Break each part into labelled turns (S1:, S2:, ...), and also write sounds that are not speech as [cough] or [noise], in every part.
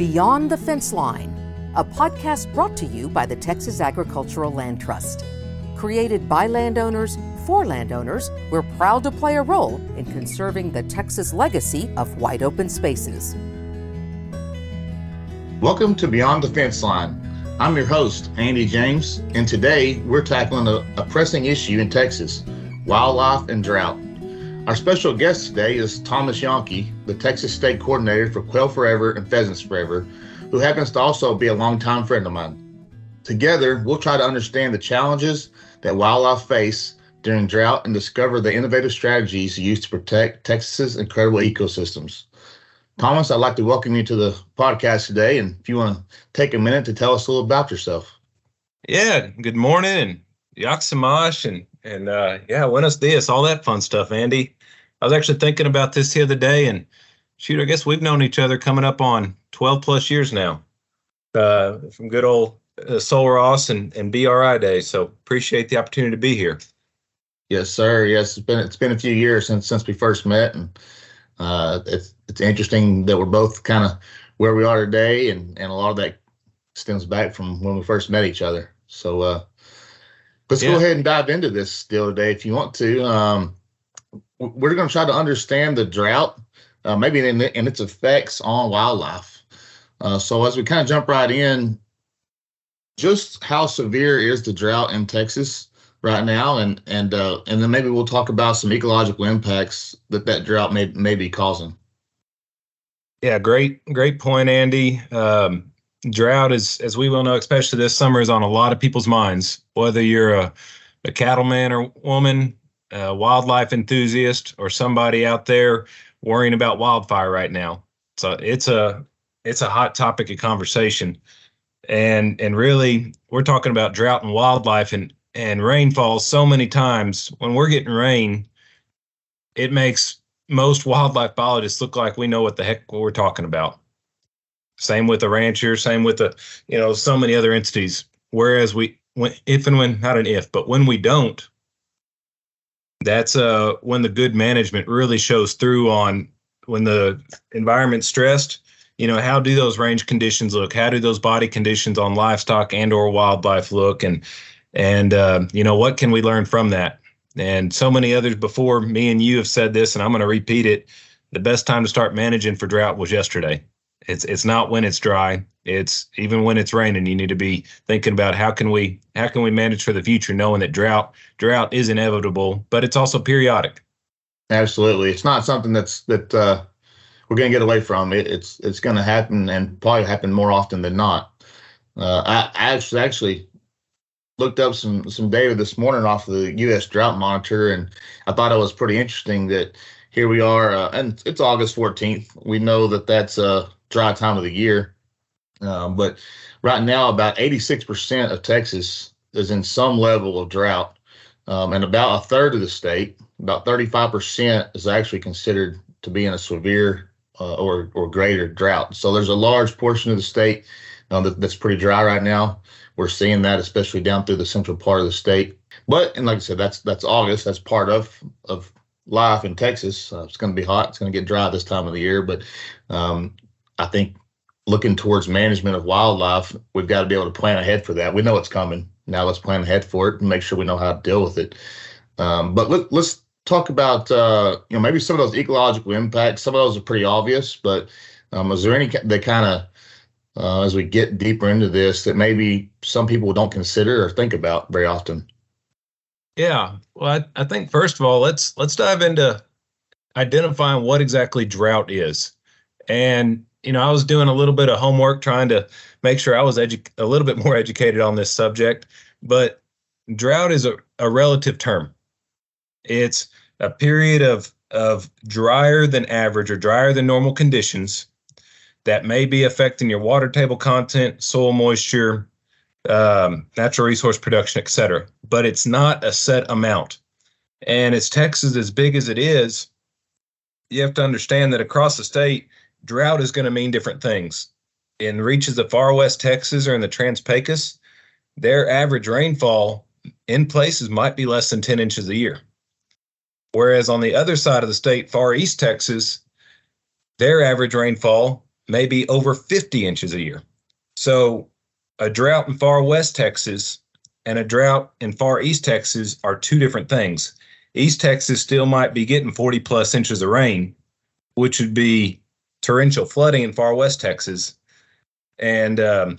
S1: Beyond the Fence Line, a podcast brought to you by the Texas Agricultural Land Trust. Created by landowners for landowners, we're proud to play a role in conserving the Texas legacy of wide open spaces.
S2: Welcome to Beyond the Fence Line. I'm your host, Andy James, and today we're tackling a, a pressing issue in Texas wildlife and drought. Our special guest today is Thomas Janke, the Texas State Coordinator for Quail Forever and Pheasants Forever, who happens to also be a longtime friend of mine. Together, we'll try to understand the challenges that wildlife face during drought and discover the innovative strategies used to protect Texas's incredible ecosystems. Thomas, I'd like to welcome you to the podcast today. And if you want to take a minute to tell us a little about yourself.
S3: Yeah, good morning Yaksamash and and uh, yeah, buenos dias, all that fun stuff, Andy. I was actually thinking about this the other day, and shoot, I guess we've known each other coming up on 12 plus years now uh, from good old uh, Sul Ross and, and BRI days. So appreciate the opportunity to be here.
S2: Yes, sir. Yes, it's been it's been a few years since since we first met, and uh, it's it's interesting that we're both kind of where we are today, and and a lot of that stems back from when we first met each other. So uh, let's yeah. go ahead and dive into this deal today, if you want to. Um, we're going to try to understand the drought, uh, maybe in, its effects on wildlife. Uh, so as we kind of jump right in, just how severe is the drought in Texas? right now, and and uh, and then maybe we'll talk about some ecological impacts that that drought may may be causing.
S3: Yeah, great great point, Andy. Um, drought is, as we well know, especially this summer, is on a lot of people's minds. Whether you're a, a cattleman or woman, a wildlife enthusiast, or somebody out there worrying about wildfire right now. So it's a it's a hot topic of conversation, and and really we're talking about drought and wildlife, and and rainfall so many times, when we're getting rain, it makes most wildlife biologists look like we know what the heck we're talking about. Same with the rancher, same with the, you know, so many other entities. Whereas we, when, if and when, not an if, but when we don't, that's uh when the good management really shows through on when the environment's stressed you know how do those range conditions look how do those body conditions on livestock and or wildlife look and and uh, you know what can we learn from that? And so many others before me and you have said this, and I'm going to repeat it. The best time to start managing for drought was yesterday. It's it's not when it's dry. It's even when it's raining. You need to be thinking about how can we how can we manage for the future, knowing that drought drought is inevitable, but it's also periodic.
S2: Absolutely, it's not something that's that uh, we're going to get away from. It, it's it's going to happen and probably happen more often than not. Uh, I, I actually actually looked up some some data this morning off of the U.S. Drought Monitor, and I thought it was pretty interesting that here we are, uh, and it's August 14th. We know that that's a dry time of the year, um, but right now about 86% of Texas is in some level of drought, um, and about a third of the state, about 35%, is actually considered to be in a severe uh, or or greater drought. So there's a large portion of the state uh, that, that's pretty dry right now. We're seeing that, especially down through the central part of the state. But and like I said, that's that's August. That's part of of life in Texas. Uh, it's going to be hot. It's going to get dry this time of the year. But um, I think looking towards management of wildlife, we've got to be able to plan ahead for that. We know it's coming. Now let's plan ahead for it and make sure we know how to deal with it. Um, but let, us talk about uh, you know maybe some of those ecological impacts. Some of those are pretty obvious, but um, is there any that kind of uh, as we get deeper into this that maybe some people don't consider or think about very often?
S3: Yeah, well, I, I think first of all, let's let's dive into identifying what exactly drought is. And you know, I was doing a little bit of homework trying to make sure I was edu- a little bit more educated on this subject. But drought is a, a relative term. It's a period of of drier than average or drier than normal conditions that may be affecting your water table content, soil moisture, um, natural resource production, etc. But it's not a set amount. And as Texas as big as it is, you have to understand that across the state, drought is going to mean different things. In reaches of far west Texas or in the Trans-Pecos, their average rainfall in places might be less than 10 inches a year. Whereas on the other side of the state, far east Texas, their average rainfall may be over 50 inches a year. So a drought in far west Texas and a drought in far east Texas are two different things. East Texas still might be getting 40 plus inches of rain, which would be torrential flooding in far west Texas. And um,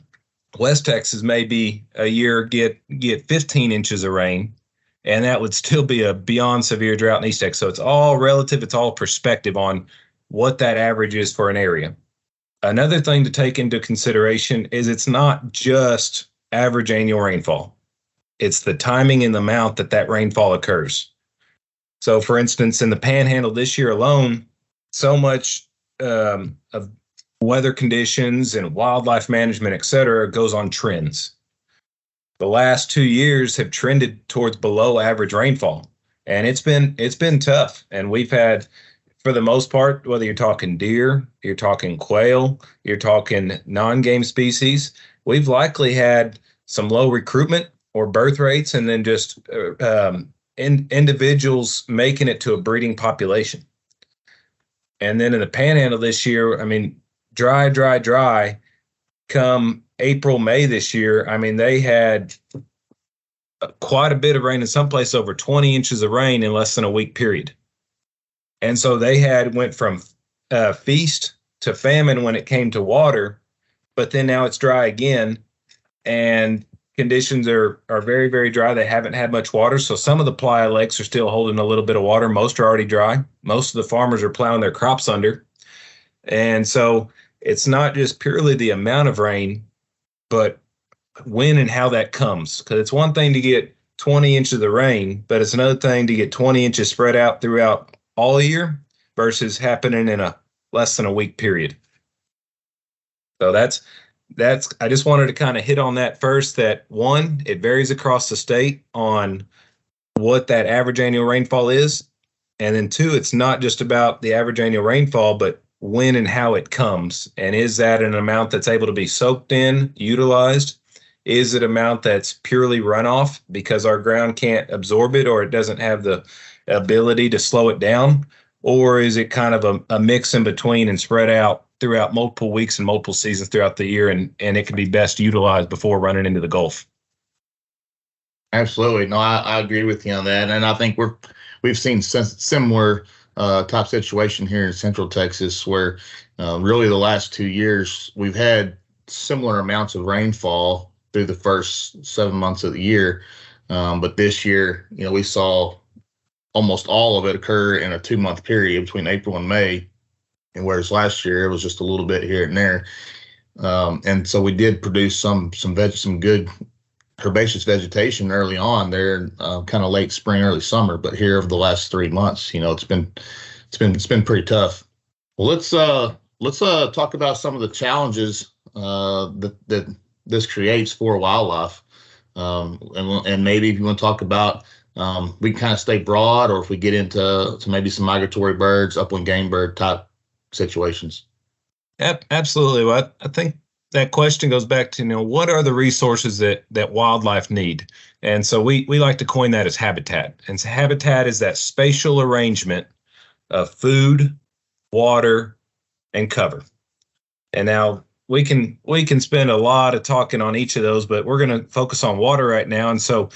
S3: West Texas may be a year get get 15 inches of rain, and that would still be a beyond severe drought in East Texas. So it's all relative. It's all perspective on what that average is for an area. Another thing to take into consideration is it's not just average annual rainfall. It's the timing and the amount that that rainfall occurs. So, for instance, in the Panhandle this year alone, so much um, of weather conditions and wildlife management, et cetera, goes on trends. The last two years have trended towards below average rainfall, and it's been it's been tough. And we've had, for the most part, whether you're talking deer, you're talking quail, you're talking non-game species, we've likely had some low recruitment or birth rates, and then just uh, um, in, individuals making it to a breeding population. And then in the panhandle this year, I mean, dry, dry, dry. Come April, May this year, I mean, they had quite a bit of rain in some place over 20 inches of rain in less than a week period. And so they had went from uh, feast to famine when it came to water, but then now it's dry again, and conditions are are very very dry. They haven't had much water, so some of the playa lakes are still holding a little bit of water. Most are already dry. Most of the farmers are plowing their crops under, and so it's not just purely the amount of rain, but when and how that comes. Because it's one thing to get 20 inches of rain, but it's another thing to get 20 inches spread out throughout all year versus happening in a less than a week period. So that's that's I just wanted to kind of hit on that first that one, it varies across the state on what that average annual rainfall is. And then two, it's not just about the average annual rainfall, but when and how it comes. And is that an amount that's able to be soaked in, utilized? Is it amount that's purely runoff because our ground can't absorb it or it doesn't have the ability to slow it down? Or is it kind of a, a mix in between and spread out throughout multiple weeks and multiple seasons throughout the year and, and it can be best utilized before running into the Gulf?
S2: Absolutely. No, I, I agree with you on that. And I think we're we've seen similar uh, top situation here in Central Texas, where uh, really the last two years we've had similar amounts of rainfall through the first seven months of the year. Um, but this year, you know, we saw almost all of it occur in a two month period between April and May. And whereas last year it was just a little bit here and there. Um, and so we did produce some some veg some good herbaceous vegetation early on there, uh, kind of late spring, early summer. But here over the last three months, you know, it's been it's been it's been pretty tough. Well, let's uh let's uh talk about some of the challenges uh that that this creates for wildlife. Um, and and maybe if you want to talk about um, we can kind of stay broad, or if we get into to maybe some migratory birds, upland game bird type situations.
S3: Absolutely. Well, I think that question goes back to you know what are the resources that that wildlife need? And so we we like to coin that as habitat. And so habitat is that spatial arrangement of food water and cover. And now we can we can spend a lot of talking on each of those but we're going to focus on water right now. And so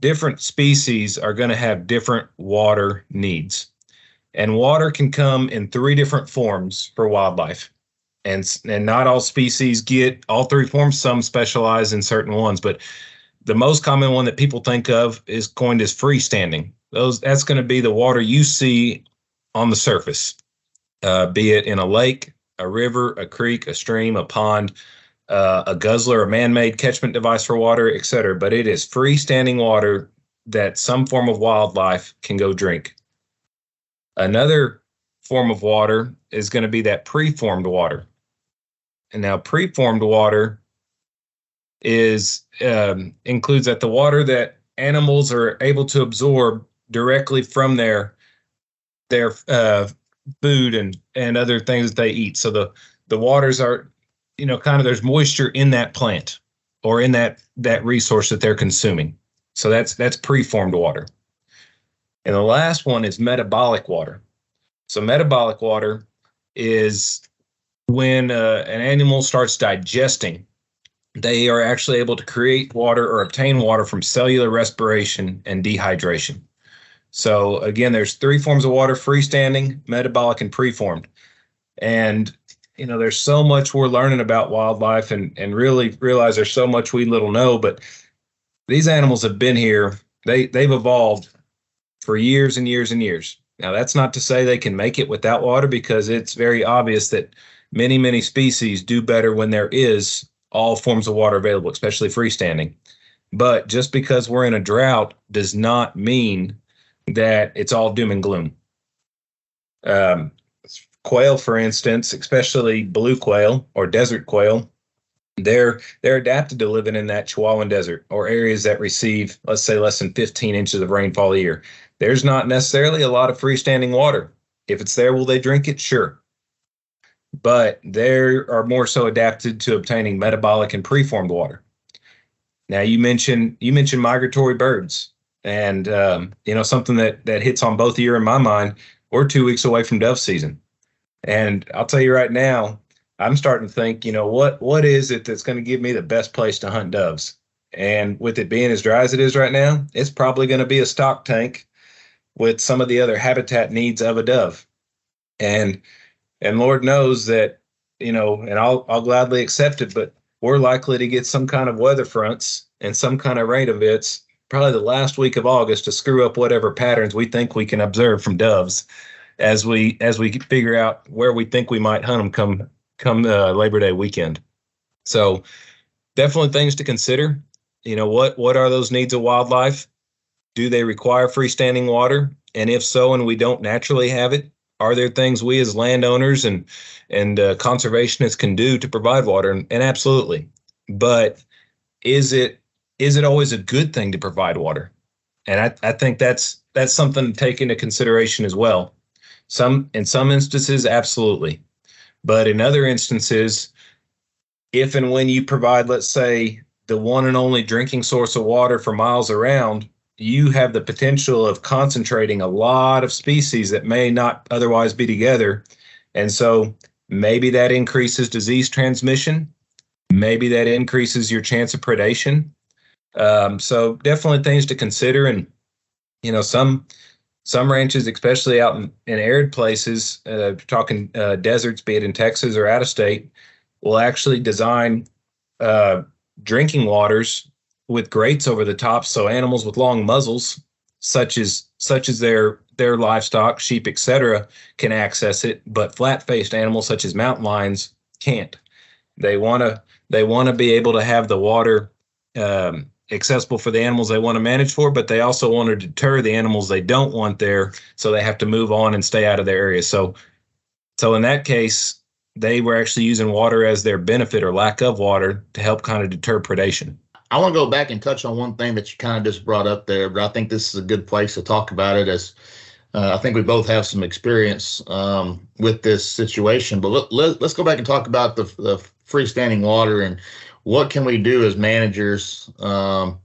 S3: different species are going to have different water needs and water can come in three different forms for wildlife and and not all species get all three forms. Some specialize in certain ones, but the most common one that people think of is coined as freestanding. Those that's going to be the water you see on the surface, uh, be it in a lake, a river, a creek, a stream, a pond, uh, a guzzler, a man-made catchment device for water, etc. But it is freestanding water that some form of wildlife can go drink. Another form of water is going to be that preformed water. And now preformed water is um, includes that the water that animals are able to absorb directly from their their uh, food and and other things that they eat. So the the waters are, you know, kind of there's moisture in that plant or in that that resource that they're consuming. So that's that's preformed water. And the last one is metabolic water. So metabolic water is when uh, an animal starts digesting, they are actually able to create water or obtain water from cellular respiration and dehydration. So again, there's three forms of water: freestanding, metabolic, and preformed. And you know, there's so much we're learning about wildlife, and and really realize there's so much we little know. But these animals have been here; they they've evolved for years and years and years. Now, that's not to say they can make it without water, because it's very obvious that many many species do better when there is all forms of water available, especially freestanding. But just because we're in a drought does not mean that it's all doom and gloom. Um, quail, for instance, especially blue quail or desert quail, they're they're adapted to living in that Chihuahuan desert or areas that receive, let's say, less than 15 inches of rainfall a year. There's not necessarily a lot of freestanding water. If it's there, will they drink it? Sure. But they are more so adapted to obtaining metabolic and preformed water. Now you mentioned you mentioned migratory birds, and um, you know something that that hits on both of you in my mind. We're two weeks away from dove season, and I'll tell you right now, I'm starting to think, you know, what what is it that's going to give me the best place to hunt doves? And with it being as dry as it is right now, it's probably going to be a stock tank with some of the other habitat needs of a dove. And and Lord knows that, you know, and I'll I'll gladly accept it, but we're likely to get some kind of weather fronts and some kind of rain events probably the last week of August to screw up whatever patterns we think we can observe from doves as we as we figure out where we think we might hunt them come come uh, Labor Day weekend. So definitely things to consider. You know what what are those needs of wildlife? Do they require freestanding water? And if so, and we don't naturally have it, are there things we as landowners and and uh, conservationists can do to provide water? And, and absolutely, but is it is it always a good thing to provide water? And I, I think that's that's something to take into consideration as well. Some in some instances, absolutely. But in other instances, if and when you provide, let's say, the one and only drinking source of water for miles around, you have the potential of concentrating a lot of species that may not otherwise be together. And so maybe that increases disease transmission. Maybe that increases your chance of predation. Um, so definitely things to consider. And, you know, some some ranches, especially out in, in arid places, uh, talking uh, deserts, be it in Texas or out of state, will actually design uh, drinking waters with grates over the top, so animals with long muzzles, such as such as their their livestock, sheep, etc., can access it, but flat-faced animals such as mountain lions can't. They want to they want to be able to have the water um, accessible for the animals they want to manage for, but they also want to deter the animals they don't want there, so they have to move on and stay out of their area. So, so in that case, they were actually using water as their benefit or lack of water to help kind of deter predation.
S2: I want to go back and touch on one thing that you kind of just brought up there, but I think this is a good place to talk about it as uh, I think we both have some experience um, with this situation. But let, let, us go back and talk about the, the freestanding water and what can we do as managers um,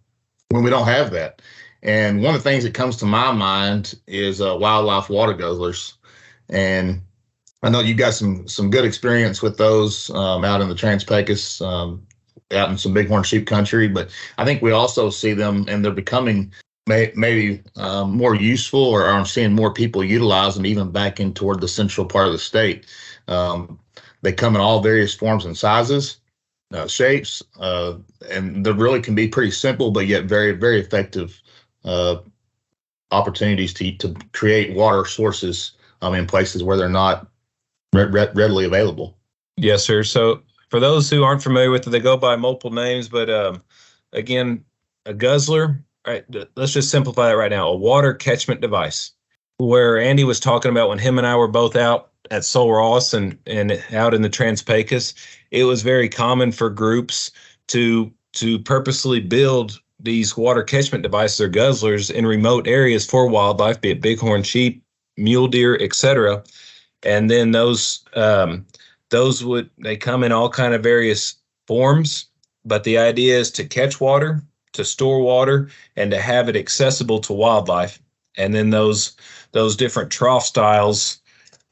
S2: when we don't have that? And one of the things that comes to my mind is uh, wildlife water guzzlers, and I know you got some some good experience with those um, out in the Trans-Pecos, um, out in some bighorn sheep country. But I think we also see them, and they're becoming may, maybe um, more useful, or I'm seeing more people utilize them even back in toward the central part of the state. Um, they come in all various forms and sizes uh, shapes, uh, and they really can be pretty simple, but yet very, very effective uh, opportunities to to create water sources um, in places where they're not re- re- readily available.
S3: Yes, sir. So for those who aren't familiar with it, they go by multiple names, but um, again, a guzzler. Right. Let's just simplify that right now. A water catchment device. Where Andy was talking about when him and I were both out at Sul Ross and and out in the Trans-Pecos, it was very common for groups to to purposely build these water catchment devices or guzzlers in remote areas for wildlife, be it bighorn sheep, mule deer, etc. And then those um, those would they come in all kind of various forms, but the idea is to catch water, to store water, and to have it accessible to wildlife. And then those those different trough styles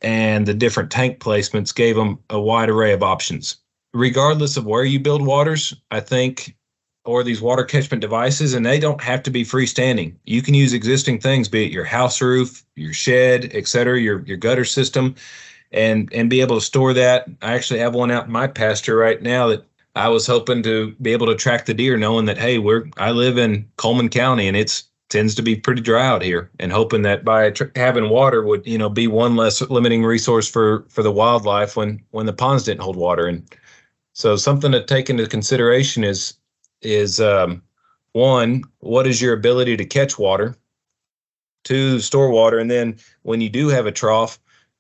S3: and the different tank placements gave them a wide array of options. Regardless of where you build waters, I think, or these water catchment devices, and they don't have to be freestanding. You can use existing things, be it your house roof, your shed, et cetera, your, your gutter system, and and be able to store that. I actually have one out in my pasture right now that I was hoping to be able to track the deer, knowing that hey, we're I live in Coleman County and it's tends to be pretty dry out here, and hoping that by tr- having water would you know be one less limiting resource for for the wildlife when when the ponds didn't hold water. And so something to take into consideration is is um, one, what is your ability to catch water? Two, store water, and then when you do have a trough,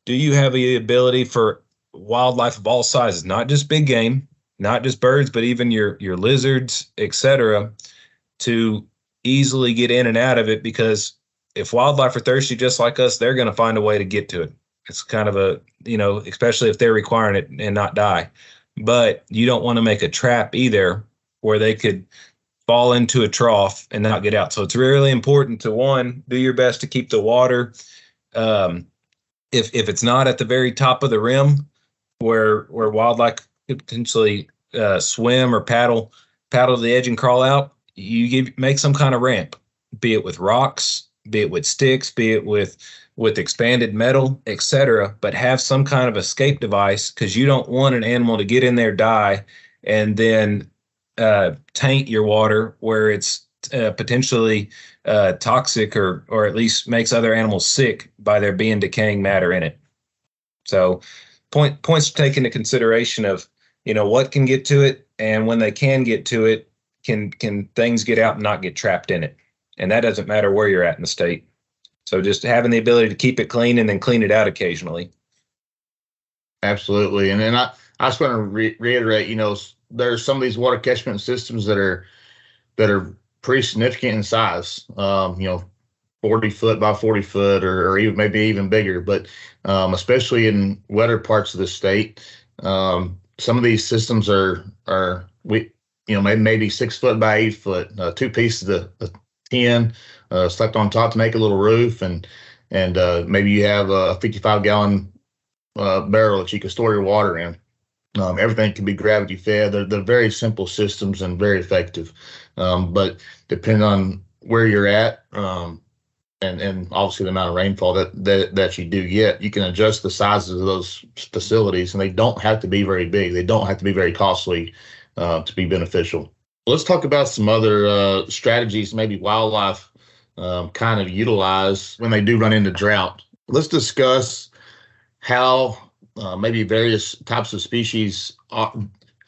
S3: do you have the ability for wildlife of all sizes, not just big game, not just birds, but even your your lizards, etc., to easily get in and out of it because if wildlife are thirsty just like us, they're going to find a way to get to it. It's kind of a, you know, especially if they're requiring it and not die. But you don't want to make a trap either where they could fall into a trough and not get out. So it's really important to one, do your best to keep the water. Um, if if it's not at the very top of the rim, where where wildlife could potentially uh, swim or paddle paddle to the edge and crawl out, you give make some kind of ramp, be it with rocks, be it with sticks, be it with with expanded metal, etc. But have some kind of escape device because you don't want an animal to get in there, die, and then uh, taint your water where it's uh, potentially uh, toxic or or at least makes other animals sick by there being decaying matter in it. So, point points to take into consideration of you know what can get to it and when they can get to it can can things get out and not get trapped in it? And that doesn't matter where you're at in the state. So just having the ability to keep it clean and then clean it out occasionally.
S2: Absolutely. And then i i just want to re- reiterate you know there's some of these water catchment systems that are that are pretty significant in size um, you know 40 foot by 40 foot or, or even maybe even bigger but um, especially in wetter parts of the state um, some of these systems are are we you know, maybe, maybe six foot by eight foot, uh, two pieces of, of tin uh, slept on top to make a little roof, and and uh, maybe you have a 55 gallon uh, barrel that you can store your water in. Um, everything can be gravity fed. They're, they're very simple systems and very effective. Um, but depending on where you're at, um, and and obviously the amount of rainfall that, that that you do get, you can adjust the sizes of those facilities, and they don't have to be very big. They don't have to be very costly uh, to be beneficial. Let's talk about some other uh, strategies, maybe wildlife um, kind of utilize when they do run into drought. Let's discuss how uh, maybe various types of species are,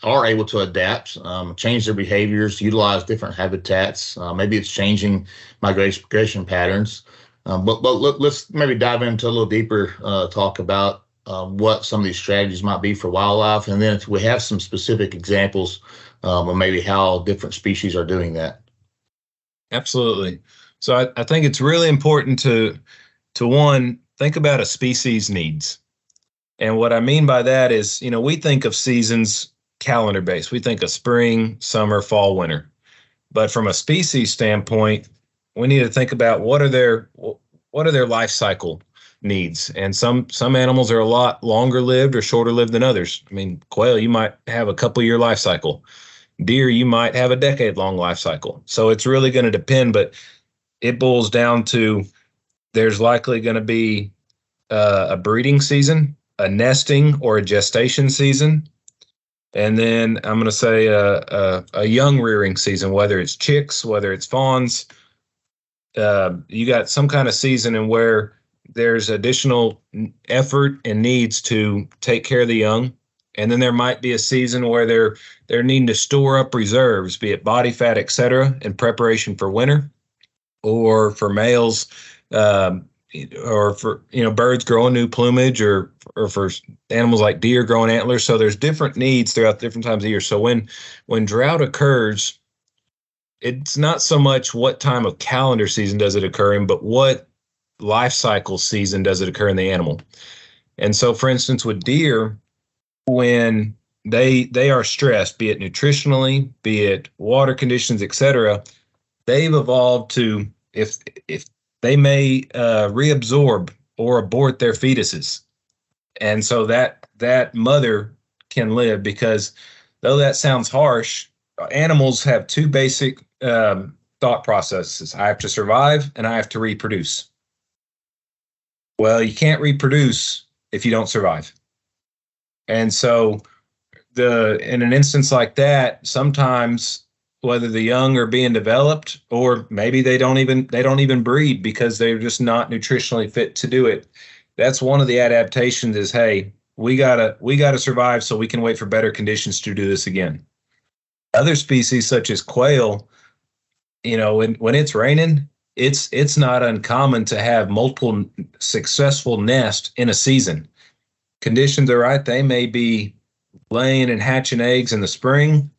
S2: are able to adapt, um, change their behaviors, utilize different habitats. Uh, maybe it's changing migration patterns. Um, but but let, us maybe dive into a little deeper uh, talk about um, what some of these strategies might be for wildlife, and then if we have some specific examples um, of maybe how different species are doing that.
S3: Absolutely. So I, I think it's really important to to one think about a species needs, and what I mean by that is, you know, we think of seasons calendar based. We think of spring, summer, fall, winter, but from a species standpoint, we need to think about what are their what are their life cycle needs? And some some animals are a lot longer lived or shorter lived than others. I mean quail you might have a couple year life cycle. Deer you might have a decade long life cycle. So it's really going to depend but it boils down to there's likely going to be uh, a breeding season a nesting or a gestation season. And then i'm going to say a, a, a young rearing season whether it's chicks whether it's fawns. Uh, you got some kind of season in where there's additional effort and needs to take care of the young. And then there might be a season where they're they're needing to store up reserves be it body fat etc in preparation for winter or for males. Um, or for you know birds growing new plumage or or for animals like deer growing antlers so there's different needs throughout different times of year so when when drought occurs it's not so much what time of calendar season does it occur in but what life cycle season does it occur in the animal. And so, for instance, with deer, when they they are stressed, be it nutritionally, be it water conditions, etc., they've evolved to if they may uh, reabsorb or abort their fetuses. and so that that mother can live because though that sounds harsh, animals have two basic um, thought processes: I have to survive and I have to reproduce. Well, you can't reproduce if you don't survive, and so the in an instance like that, sometimes whether the young are being developed or maybe they don't even they don't even breed because they're just not nutritionally fit to do it. That's one of the adaptations is hey we gotta we gotta survive so we can wait for better conditions to do this again. Other species such as quail you know when, when it's raining it's it's not uncommon to have multiple successful nests in a season. Conditions are right. They may be laying and hatching eggs in the spring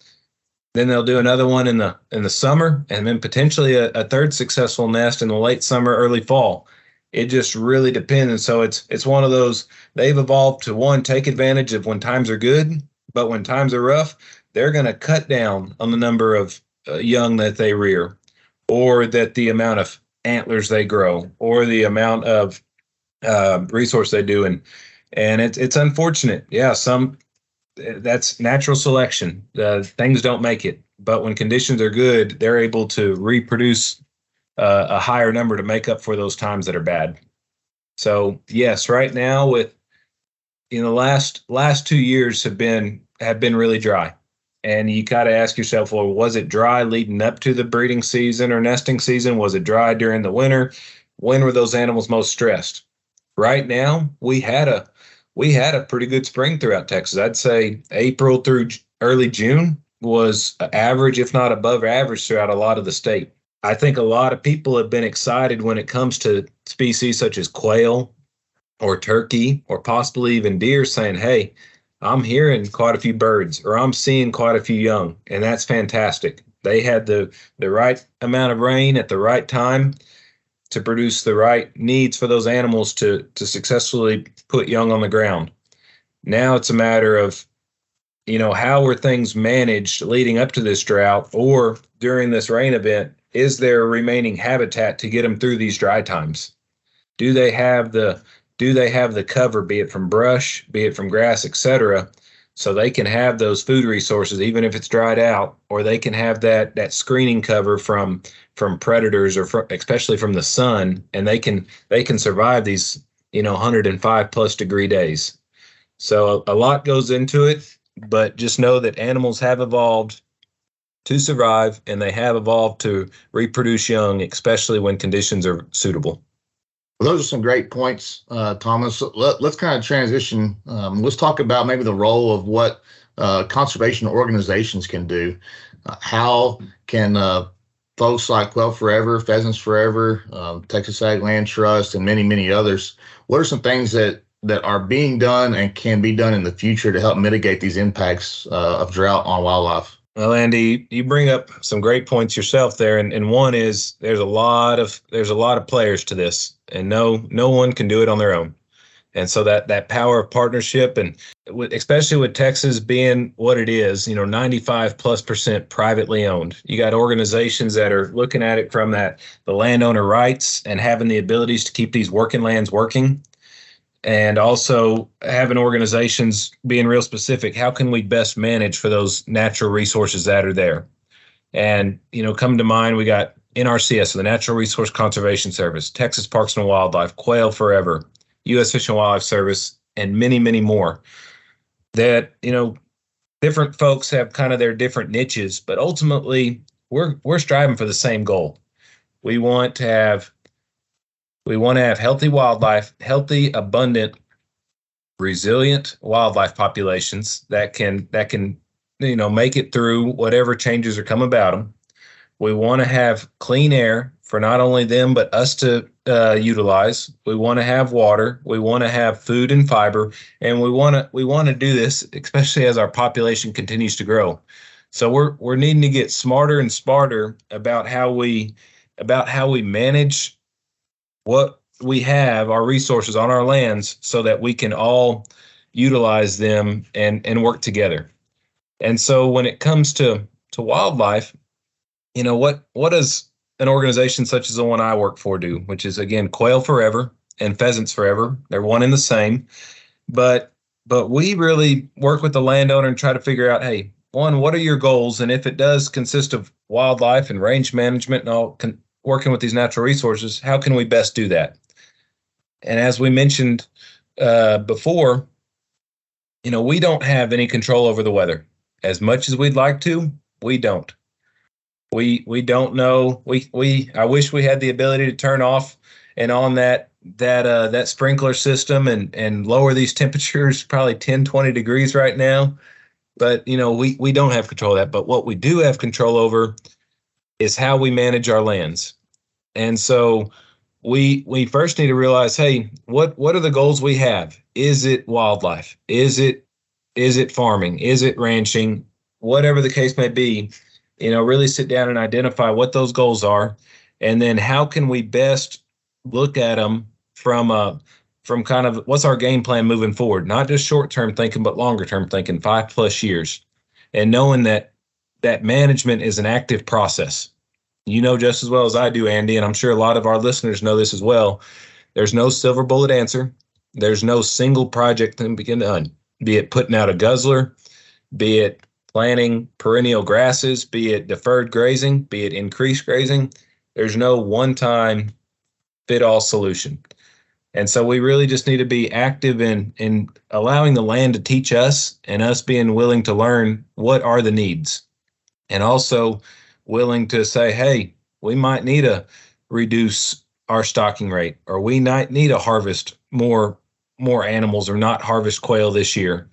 S3: then they'll do another one in the in the summer, and then potentially a, a third successful nest in the late summer, early fall. It just really depends. And so it's it's one of those they've evolved to one take advantage of when times are good, but when times are rough, they're going to cut down on the number of uh, young that they rear, or that the amount of antlers they grow, or the amount of uh, resource they do, and and it's it's unfortunate. Yeah, some that's natural selection. Uh, things don't make it, but when conditions are good, they're able to reproduce uh, a higher number to make up for those times that are bad. So yes, right now with in the last last two years have been have been really dry, and you got to ask yourself, well, was it dry leading up to the breeding season or nesting season? Was it dry during the winter? When were those animals most stressed? Right now, we had a we had a pretty good spring throughout Texas. I'd say April through early June was average, if not above average, throughout a lot of the state. I think a lot of people have been excited when it comes to species such as quail or turkey or possibly even deer saying, hey, I'm hearing quite a few birds or I'm seeing quite a few young, and that's fantastic. They had the, the right amount of rain at the right time to produce the right needs for those animals to to successfully put young on the ground. Now it's a matter of you know how were things managed leading up to this drought or during this rain event is there remaining habitat to get them through these dry times do they have the do they have the cover be it from brush be it from grass etc so they can have those food resources even if it's dried out or they can have that that screening cover from from predators or from, especially from the sun and they can they can survive these you know 105 plus degree days. So a, a lot goes into it but just know that animals have evolved to survive and they have evolved to reproduce young especially when conditions are suitable
S2: well, those are some great points, uh, Thomas. Let, us kind of transition. Um, let's talk about maybe the role of what uh, conservation organizations can do. Uh, how can uh, folks like Quail Forever, Pheasants Forever, um, Texas Ag Land Trust, and many, many others, what are some things that that are being done and can be done in the future to help mitigate these impacts uh, of drought on wildlife?
S3: Well, Andy, you bring up some great points yourself there, and, and one is there's a lot of there's a lot of players to this, and no no one can do it on their own, and so that that power of partnership, and especially with Texas being what it is, you know, 95 plus percent privately owned. You got organizations that are looking at it from that the landowner rights and having the abilities to keep these working lands working, and also having organizations being real specific how can we best manage for those natural resources that are there? And you know come to mind we got nrcs the natural resource conservation service texas parks and wildlife quail forever u.s fish and wildlife service and many many more that you know different folks have kind of their different niches but ultimately we're we're striving for the same goal. We want to have we want to have healthy wildlife, healthy, abundant, resilient wildlife populations that can that can you know make it through whatever changes are come about them. We want to have clean air for not only them but us to uh, utilize. We want to have water. We want to have food and fiber, and we want to we want to do this, especially as our population continues to grow. So we're we're needing to get smarter and smarter about how we about how we manage what we have, our resources on our lands, so that we can all utilize them and and work together. And so when it comes to to wildlife, you know what what does an organization such as the one I work for do, which is again Quail Forever and Pheasants Forever. They're one and the same. but but we really work with the landowner and try to figure out, hey, one, what are your goals, and if it does consist of wildlife and range management and all con- working with these natural resources, how can we best do that? And as we mentioned uh, before, you know, we don't have any control over the weather. As much as we'd like to, we don't. We we don't know. We we I wish we had the ability to turn off and on that that uh that sprinkler system and and lower these [laughs] temperatures probably 10 20 degrees right now. But you know, we we don't have control of that, but what we do have control over is how we manage our lands. And so we we first need to realize hey what what are the goals we have? Is it wildlife? Is it is it farming? Is it ranching? Whatever the case may be you know really sit down and identify what those goals are. And then how can we best look at them from a from kind of what's our game plan moving forward? Not just short term thinking but longer term thinking 5 plus years. And knowing that that management is an active process you know just as well as I do, Andy, and I'm sure a lot of our listeners know this as well. There's no silver bullet answer. There's no single project that can be done, be it putting out a guzzler, be it planting perennial grasses, be it deferred grazing, be it increased grazing. There's no one time fit all solution. And so we really just need to be active in in allowing the land to teach us and us being willing to learn what are the needs. And also willing to say, hey, we might need to reduce our stocking rate, or we might need to harvest more more animals, or not harvest quail this year.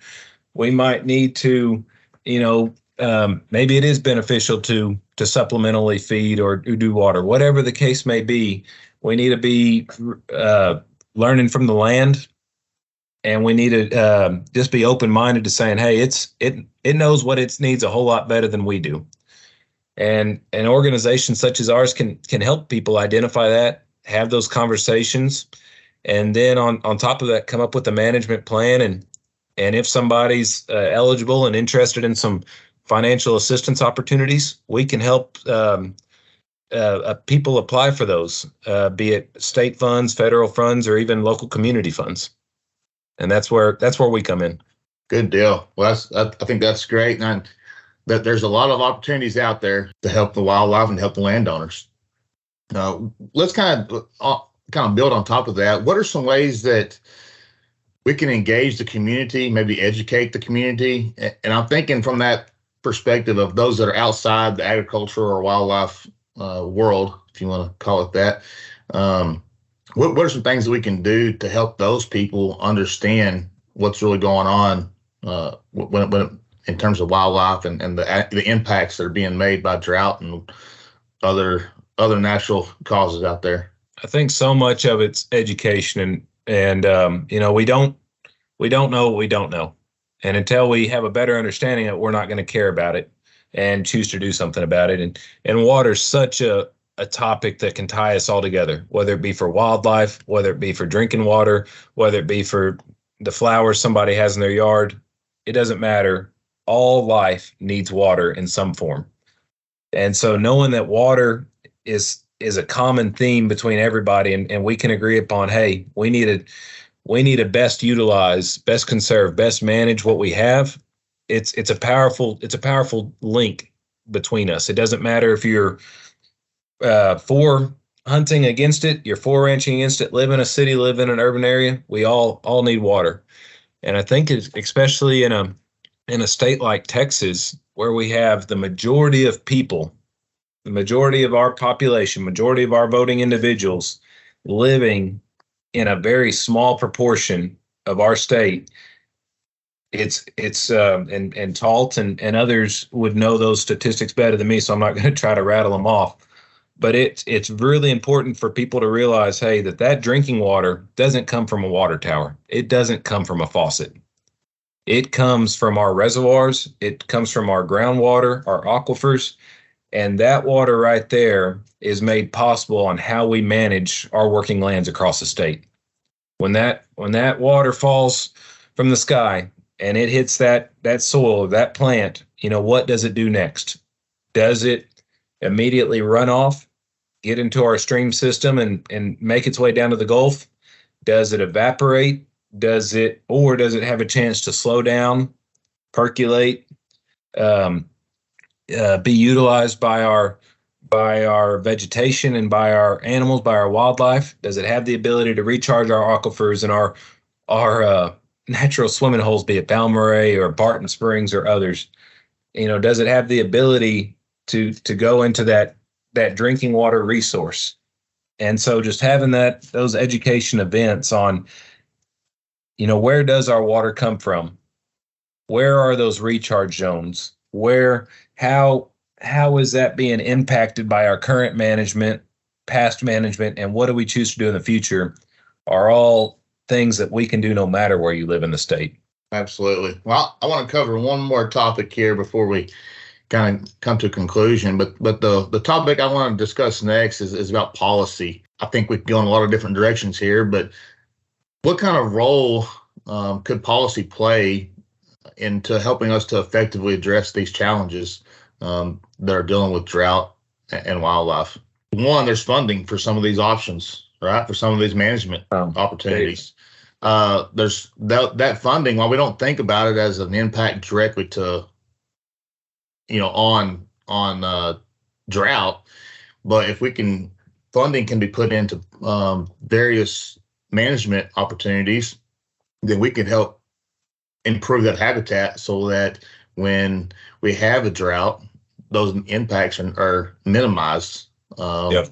S3: We might need to, you know, um, maybe it is beneficial to to supplementally feed or do water, whatever the case may be. We need to be uh, learning from the land, and we need to uh, just be open minded to saying, "Hey, it's it it knows what it needs a whole lot better than we do." and an organization such as ours can can help people identify that have those conversations and then on on top of that come up with a management plan and and if somebody's uh, eligible and interested in some financial assistance opportunities we can help um, uh, uh, people apply for those uh, be it state funds federal funds or even local community funds and that's where that's where we come in
S2: good deal well that's i think that's great and that there's a lot of opportunities out there to help the wildlife and help the landowners. Uh, let's kind of uh, kind of build on top of that. What are some ways that we can engage the community, maybe educate the community? And I'm thinking from that perspective of those that are outside the agriculture or wildlife uh, world, if you want to call it that. Um, what, what are some things that we can do to help those people understand what's really going on uh, when, when in terms of wildlife and, and the the impacts that are being made by drought and other other natural causes out there.
S3: I think so much of it's education and and um, you know we don't we don't know what we don't know, and until we have a better understanding of it, we're not going to care about it and choose to do something about it. And and water's such a a topic that can tie us all together, whether it be for wildlife, whether it be for drinking water, whether it be for the flowers somebody has in their yard. It doesn't matter all life needs water in some form. And so knowing that water is is a common theme between everybody and, and we can agree upon, hey, we need to we need to best utilize, best conserve, best manage what we have. It's it's a powerful it's a powerful link between us. It doesn't matter if you're uh, for hunting against it, you're for ranching against it, live in a city, live in an urban area. We all all need water, and I think especially in a in a state like Texas, where we have the majority of people, the majority of our population, majority of our voting individuals living in a very small proportion of our state, it's it's uh, and and TALT and and others would know those statistics better than me, so I'm not going to try to rattle them off. But it's it's really important for people to realize, hey, that that drinking water doesn't come from a water tower. It doesn't come from a faucet. It comes from our reservoirs, it comes from our groundwater, our aquifers, and that water right there is made possible on how we manage our working lands across the state. When that when that water falls from the sky and it hits that that soil, that plant, you know, what does it do next? Does it immediately run off, get into our stream system and and make its way down to the Gulf? Does it evaporate does it or does it have a chance to slow down, percolate, um, uh, be utilized by our by our vegetation and by our animals, by our wildlife? Does it have the ability to recharge our aquifers and our our uh, natural swimming holes, be it Balmorhea or Barton Springs or others? You know, does it have the ability to to go into that that drinking water resource? And so, just having that those education events on, you know, where does our water come from? Where are those recharge zones? Where how how is that being impacted by our current management, past management, and what do we choose to do in the future? Are all things that we can do no matter where you live in the state.
S2: Absolutely. Well, I want to cover one more topic here before we kind of come to a conclusion. But but the the topic I want to discuss next is, is about policy. I think we can go in a lot of different directions here, but what kind of role um, could policy play into helping us to effectively address these challenges um, that are dealing with drought and wildlife? One, there's funding for some of these options, right? For some of these management um, opportunities. Uh, there's that that funding. While we don't think about it as an impact directly to, you know, on on uh, drought, but if we can funding can be put into um, various management opportunities, then we can help improve that habitat so that when we have a drought, those impacts are, are minimized. Um, yep.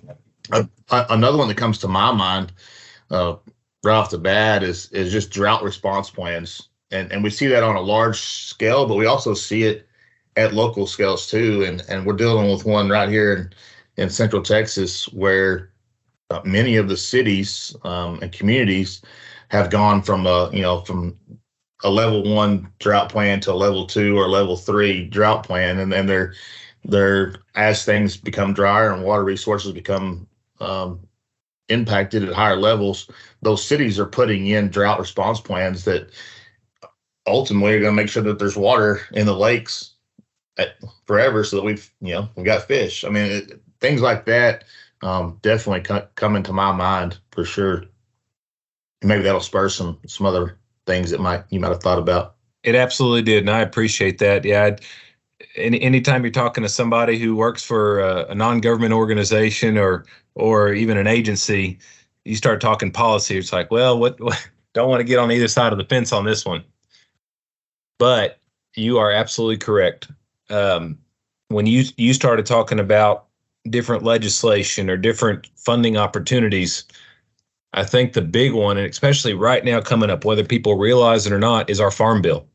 S2: a, a, another one that comes to my mind uh, right off the bat is is just drought response plans, and and we see that on a large scale, but we also see it at local scales too. And and we're dealing with one right here in in Central Texas where uh, many of the cities um, and communities have gone from a you know from a level one drought plan to a level two or level three drought plan, and then they're they're as things become drier and water resources become um, impacted at higher levels, those cities are putting in drought response plans that ultimately are going to make sure that there's water in the lakes at, forever, so that we've you know we got fish. I mean, it, things like that um, definitely co- come into my mind for sure. And Maybe that'll spur some some other things that might you might have thought about.
S3: It absolutely did, and I appreciate that. Yeah. I'd, any anytime you're talking to somebody who works for a, a, non-government organization or or even an agency, you start talking policy. It's like, well, what, what [laughs] don't want to get on either side of the fence on this one. But you are absolutely correct. Um, when you you started talking about different legislation or different funding opportunities, I think the big one, and especially right now coming up, whether people realize it or not, is our farm bill.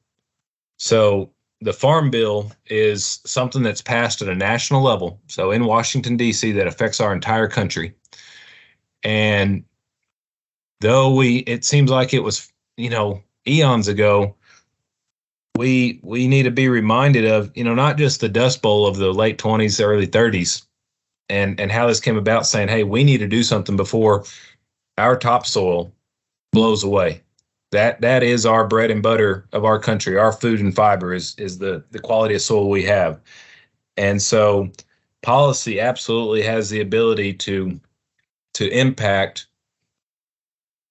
S3: So the farm bill is something that's passed at a national level, so in Washington D.C. that affects our entire country. And though we, it seems like it was, you know, eons ago. We we need to be reminded of, you know, not just the Dust Bowl of the late 20s, early 30s, and and how this came about, saying, hey, we need to do something before our topsoil blows away. That that is our bread and butter of our country. Our food and fiber is is the the quality of soil we have, and so policy absolutely has the ability to to impact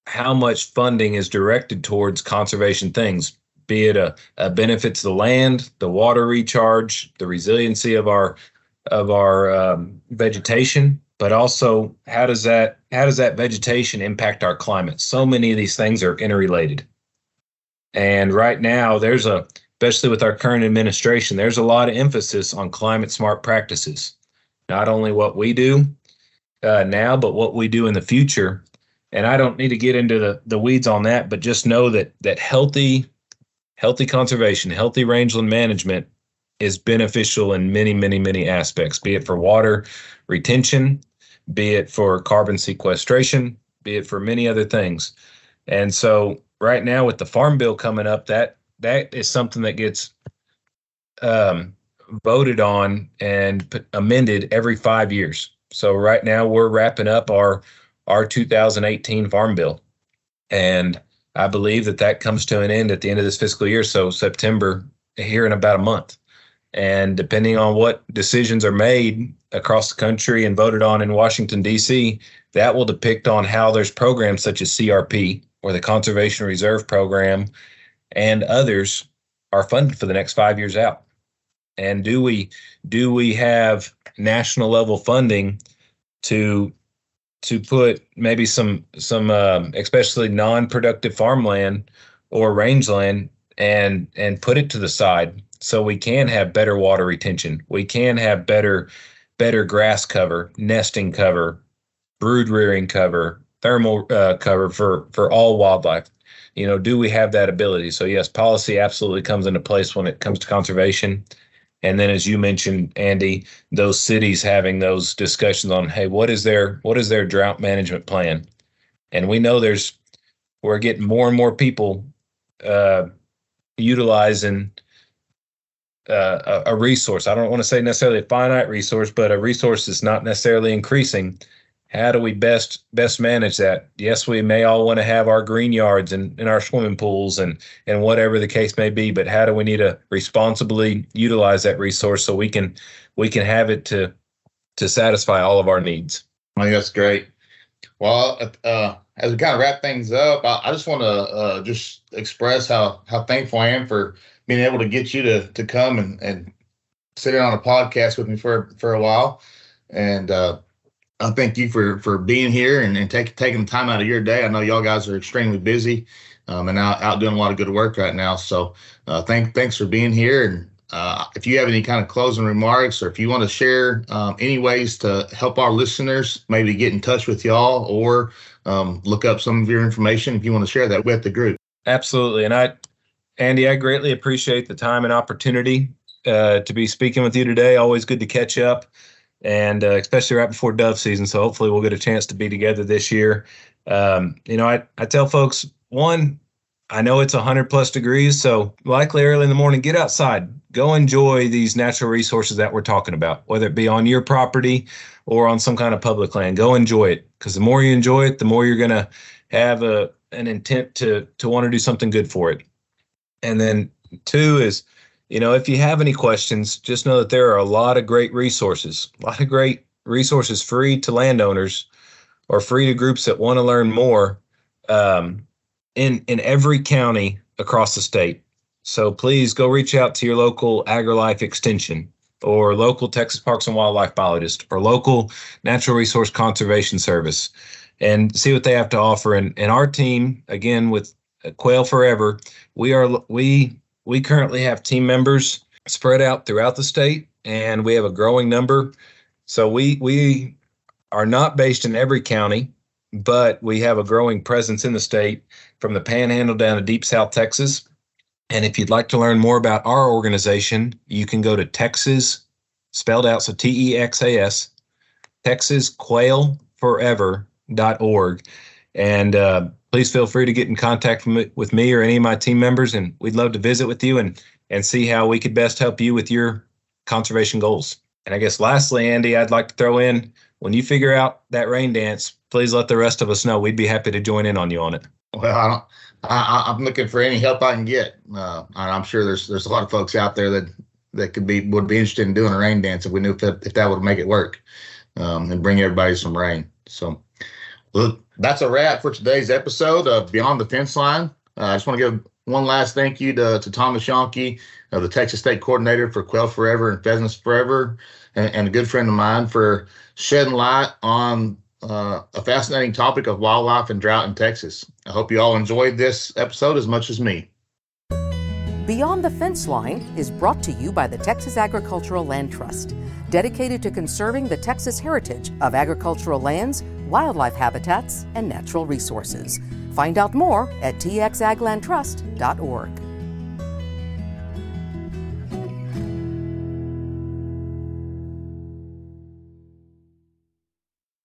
S3: how much funding is directed towards conservation things, be it a, a benefit to the land, the water recharge, the resiliency of our of our um, vegetation, but also how does that how does that vegetation impact our climate? So many of these things are interrelated. And right now there's a especially with our current administration, there's a lot of emphasis on climate smart practices. Not only what we do uh, now, but what we do in the future. And I don't need to get into the, the weeds on that, but just know that that healthy, healthy conservation, healthy rangeland management is beneficial in many, many, many aspects, be it for water retention, be it for carbon sequestration, be it for many other things. And so right now with the farm bill coming up, that that is something that gets um, voted on and p- amended every five years. So right now we're wrapping up our our 2018 farm bill, and I believe that that comes to an end at the end of this fiscal year. So September here in about a month. And depending on what decisions are made across the country and voted on in Washington, D.C., that will depict on how there's programs such as CRP or the Conservation Reserve Program and others are funded for the next five years out? And do we do we have national level funding to to put maybe some some um, especially non-productive farmland or rangeland and and put it to the side so we can have better water retention. We can have better better grass cover, nesting cover, brood rearing cover, thermal uh, cover for for all wildlife. You know, do we have that ability? So yes, policy absolutely comes into place when it comes to conservation. And then, as you mentioned, Andy, those cities having those discussions on, hey, what is their what is their drought management plan? And we know there's we're getting more and more people uh, utilizing uh, a, a, resource. I don't want to say necessarily a finite resource, but a resource that's not necessarily increasing how do we best best manage that? Yes, we may all want to have our green yards and, and our swimming pools and and whatever the case may be, but how do we need to responsibly utilize that resource so we can we can have it to to satisfy all of our needs?
S2: I think that's great. Well, uh, as we kind of wrap things up, I, I just want to uh, just express how how thankful I am for being able to get you to to come and and sit in on a podcast with me for for a while, and uh, Thank you for for being here and, and take, taking time out of your day. I know y'all guys are extremely busy um, and out, out doing a lot of good work right now. So uh, thank, thanks for being here. And uh, if you have any kind of closing remarks or if you want to share um, any ways to help our listeners maybe get in touch with y'all or um, look up some of your information, if you want to share that with the group.
S3: Absolutely. And I, Andy, I greatly appreciate the time and opportunity uh, to be speaking with you today. Always good to catch up and uh, especially right before dove season. So hopefully we'll get a chance to be together this year. Um, you know, I, I tell folks one, I know it's 100 plus degrees, so likely early in the morning, get outside, go enjoy these natural resources that we're talking about, whether it be on your property or on some kind of public land. Go enjoy it because the more you enjoy it, the more you're going to have a an intent to to want to do something good for it. And then two is you know, if you have any questions, just know that there are a lot of great resources, a lot of great resources free to landowners or free to groups that want to learn more um, in in every county across the state. So please go reach out to your local AgriLife Extension or local Texas Parks and Wildlife biologist or local Natural Resource Conservation Service and see what they have to offer. And, and our team, again, with Quail Forever, we are we we currently have team members spread out throughout the state, and we have a growing number. So we we are not based in every county, but we have a growing presence in the state from the Panhandle down to Deep South Texas. And if you'd like to learn more about our organization, you can go to Texas, spelled out so T E X A S, TexasQuailForever.org, and uh, please feel free to get in contact with me or any of my team members, and we'd love to visit with you and and see how we could best help you with your conservation goals. And I guess lastly, Andy, I'd like to throw in when you figure out that rain dance, please let the rest of us know. We'd be happy to join in on you on it.
S2: Well, I don't. I, am looking for any help I can get. Uh, I'm sure there's there's a lot of folks out there that that could be would be interested in doing a rain dance if we knew if that, if that would make it work um, and bring everybody some rain. So, look, that's a wrap for today's episode of Beyond the Fence Line. Uh, I just want to give one last thank you to, to Thomas Janke, uh, the Texas State Coordinator for Quail Forever and Pheasants Forever, and, and, a good friend of mine for shedding light on uh, a fascinating topic of wildlife and drought in Texas. I hope you all enjoyed this episode as much as me.
S1: Beyond the Fence Line is brought to you by the Texas Agricultural Land Trust, dedicated to conserving the Texas heritage of agricultural lands wildlife habitats, and natural resources. Find out more at txaglandtrust.org.